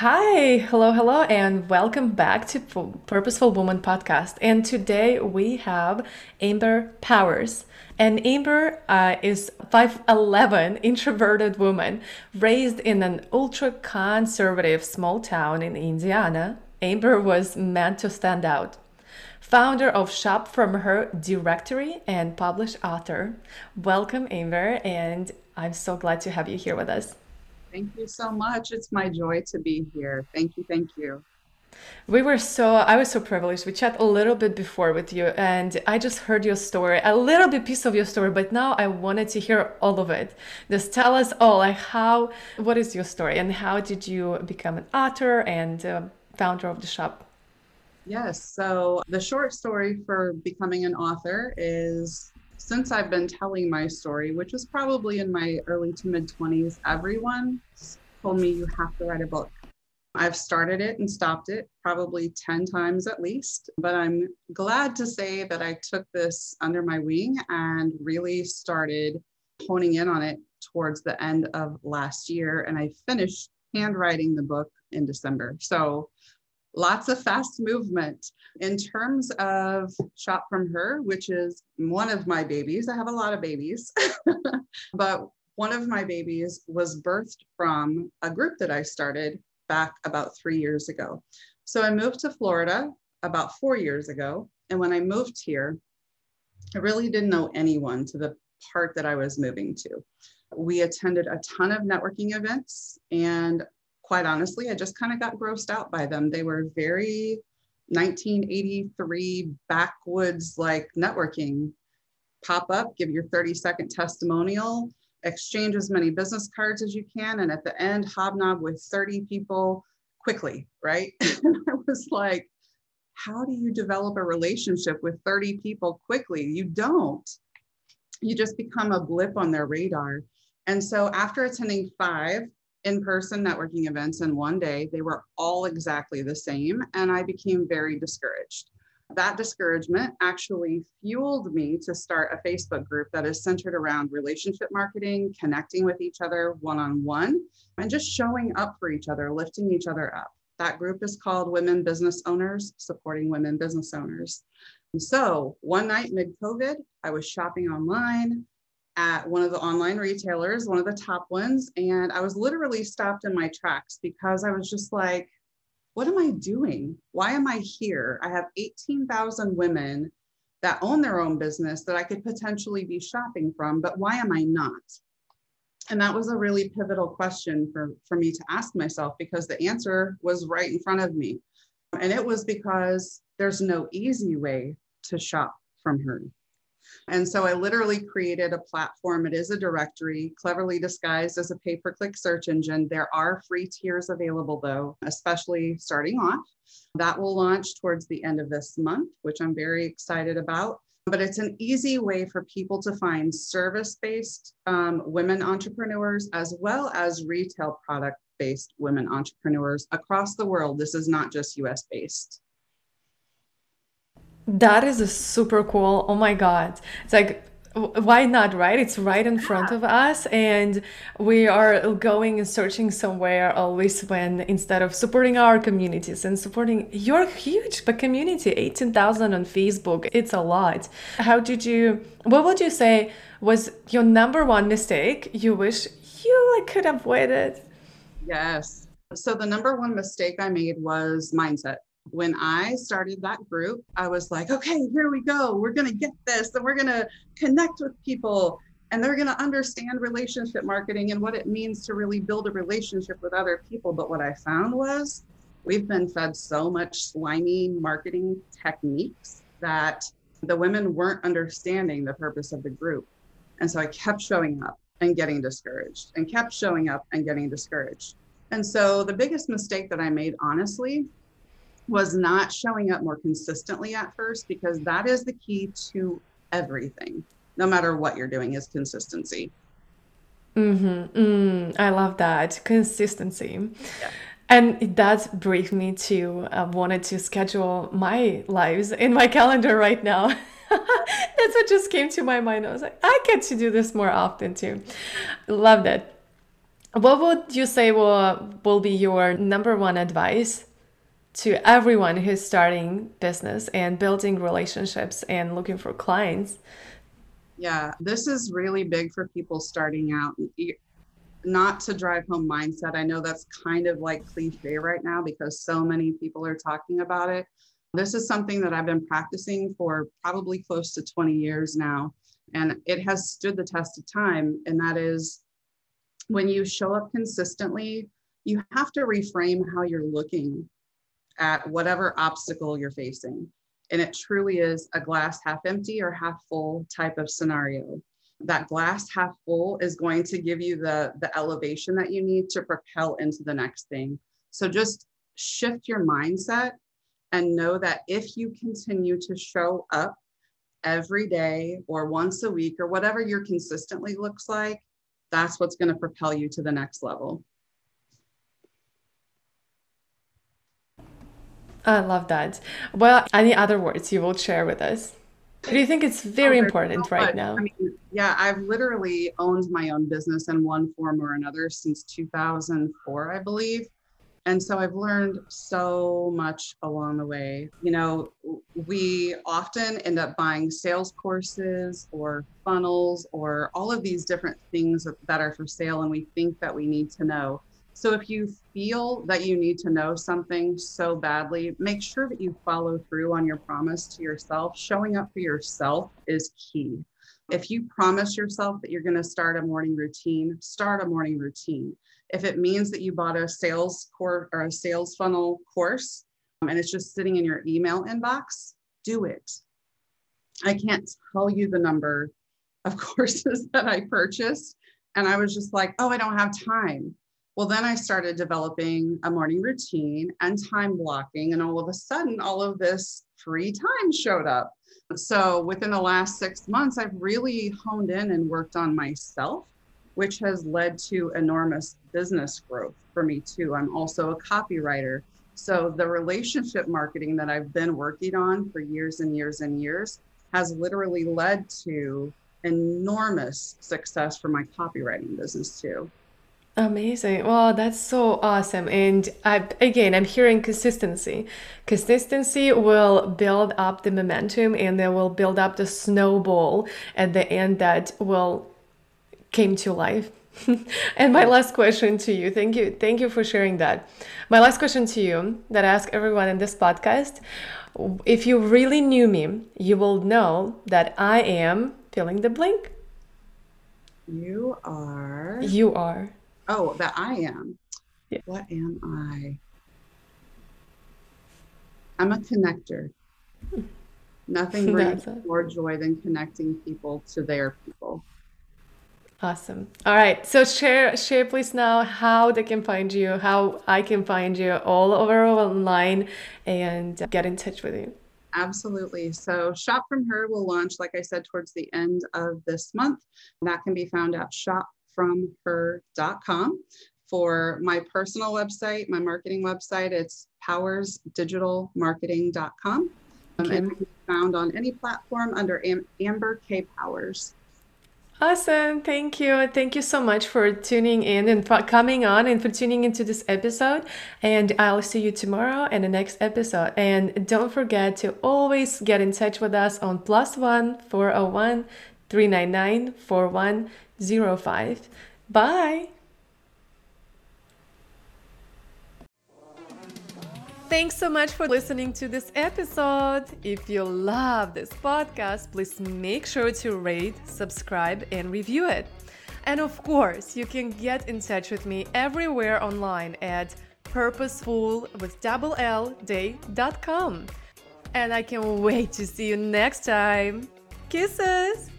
Hi, hello, hello, and welcome back to Purposeful Woman podcast. And today we have Amber Powers. And Amber uh, is 5'11 introverted woman raised in an ultra conservative small town in Indiana. Amber was meant to stand out. Founder of Shop From Her Directory and published author. Welcome, Amber, and I'm so glad to have you here with us. Thank you so much. It's my joy to be here. Thank you. Thank you. We were so, I was so privileged. We chat a little bit before with you, and I just heard your story, a little bit piece of your story, but now I wanted to hear all of it. Just tell us all, like, how, what is your story, and how did you become an author and uh, founder of the shop? Yes. So, the short story for becoming an author is since I've been telling my story, which was probably in my early to mid 20s, everyone told me you have to write a book. I've started it and stopped it probably 10 times at least, but I'm glad to say that I took this under my wing and really started honing in on it towards the end of last year. And I finished handwriting the book in December. So lots of fast movement. In terms of Shop From Her, which is one of my babies, I have a lot of babies, but one of my babies was birthed from a group that I started back about three years ago. So I moved to Florida about four years ago. And when I moved here, I really didn't know anyone to the part that I was moving to. We attended a ton of networking events and quite honestly, I just kind of got grossed out by them. They were very 1983 backwoods like networking. Pop up, give your 30 second testimonial, exchange as many business cards as you can, and at the end, hobnob with 30 people quickly, right? and I was like, how do you develop a relationship with 30 people quickly? You don't. You just become a blip on their radar. And so after attending five, in person networking events in one day. They were all exactly the same, and I became very discouraged. That discouragement actually fueled me to start a Facebook group that is centered around relationship marketing, connecting with each other one on one, and just showing up for each other, lifting each other up. That group is called Women Business Owners, supporting women business owners. And so one night mid COVID, I was shopping online at one of the online retailers, one of the top ones. And I was literally stopped in my tracks because I was just like, what am I doing? Why am I here? I have 18,000 women that own their own business that I could potentially be shopping from, but why am I not? And that was a really pivotal question for, for me to ask myself because the answer was right in front of me. And it was because there's no easy way to shop from her. And so I literally created a platform. It is a directory, cleverly disguised as a pay per click search engine. There are free tiers available, though, especially starting off. That will launch towards the end of this month, which I'm very excited about. But it's an easy way for people to find service based um, women entrepreneurs as well as retail product based women entrepreneurs across the world. This is not just US based. That is super cool. Oh my God. It's like, why not, right? It's right in front of us, and we are going and searching somewhere always when instead of supporting our communities and supporting your huge but community 18,000 on Facebook, it's a lot. How did you, what would you say was your number one mistake you wish you could avoid it? Yes. So, the number one mistake I made was mindset when I started that group, I was like, okay, here we go. We're going to get this and we're going to connect with people and they're going to understand relationship marketing and what it means to really build a relationship with other people. But what I found was we've been fed so much slimy marketing techniques that the women weren't understanding the purpose of the group. And so I kept showing up and getting discouraged and kept showing up and getting discouraged. And so the biggest mistake that I made, honestly, was not showing up more consistently at first because that is the key to everything, no matter what you're doing, is consistency. Mm-hmm. Mm, I love that consistency. Yeah. And that brings me to uh, wanted to schedule my lives in my calendar right now. That's what just came to my mind. I was like, I get to do this more often too. love that What would you say will will be your number one advice to everyone who's starting business and building relationships and looking for clients? Yeah, this is really big for people starting out. Not to drive home mindset. I know that's kind of like cliche right now because so many people are talking about it. This is something that I've been practicing for probably close to 20 years now. And it has stood the test of time. And that is when you show up consistently, you have to reframe how you're looking at whatever obstacle you're facing. And it truly is a glass half empty or half full type of scenario. That glass half full is going to give you the, the elevation that you need to propel into the next thing. So just shift your mindset and know that if you continue to show up every day or once a week or whatever your consistently looks like, that's what's going to propel you to the next level. I love that. Well, any other words you will share with us? Do you think it's very oh, important so right now? I mean, yeah, I've literally owned my own business in one form or another since 2004, I believe. And so I've learned so much along the way. You know, we often end up buying sales courses or funnels or all of these different things that are for sale, and we think that we need to know. So if you feel that you need to know something so badly, make sure that you follow through on your promise to yourself. Showing up for yourself is key. If you promise yourself that you're going to start a morning routine, start a morning routine. If it means that you bought a sales course or a sales funnel course um, and it's just sitting in your email inbox, do it. I can't tell you the number of courses that I purchased. And I was just like, oh, I don't have time. Well, then I started developing a morning routine and time blocking. And all of a sudden, all of this free time showed up. So within the last six months, I've really honed in and worked on myself which has led to enormous business growth for me too. I'm also a copywriter. So the relationship marketing that I've been working on for years and years and years has literally led to enormous success for my copywriting business too. Amazing. Wow, that's so awesome. And I, again, I'm hearing consistency. Consistency will build up the momentum and they will build up the snowball at the end that will came to life. and my last question to you, thank you, thank you for sharing that. My last question to you that I ask everyone in this podcast if you really knew me, you will know that I am filling the blank. You are. You are. Oh, that I am. Yeah. What am I? I'm a connector. Hmm. Nothing brings more joy than connecting people to their people. Awesome. All right. So share share please now how they can find you, how I can find you all over online and get in touch with you. Absolutely. So Shop From Her will launch, like I said, towards the end of this month. That can be found at shopfromher.com. For my personal website, my marketing website, it's powersdigitalmarketing.com. Um, and can be found on any platform under Am- Amber K Powers. Awesome. Thank you. Thank you so much for tuning in and for coming on and for tuning into this episode. And I'll see you tomorrow in the next episode. And don't forget to always get in touch with us on plus one 401 399 4105. Bye. Thanks so much for listening to this episode. If you love this podcast, please make sure to rate, subscribe, and review it. And of course, you can get in touch with me everywhere online at purposeful with double L day.com. And I can't wait to see you next time. Kisses!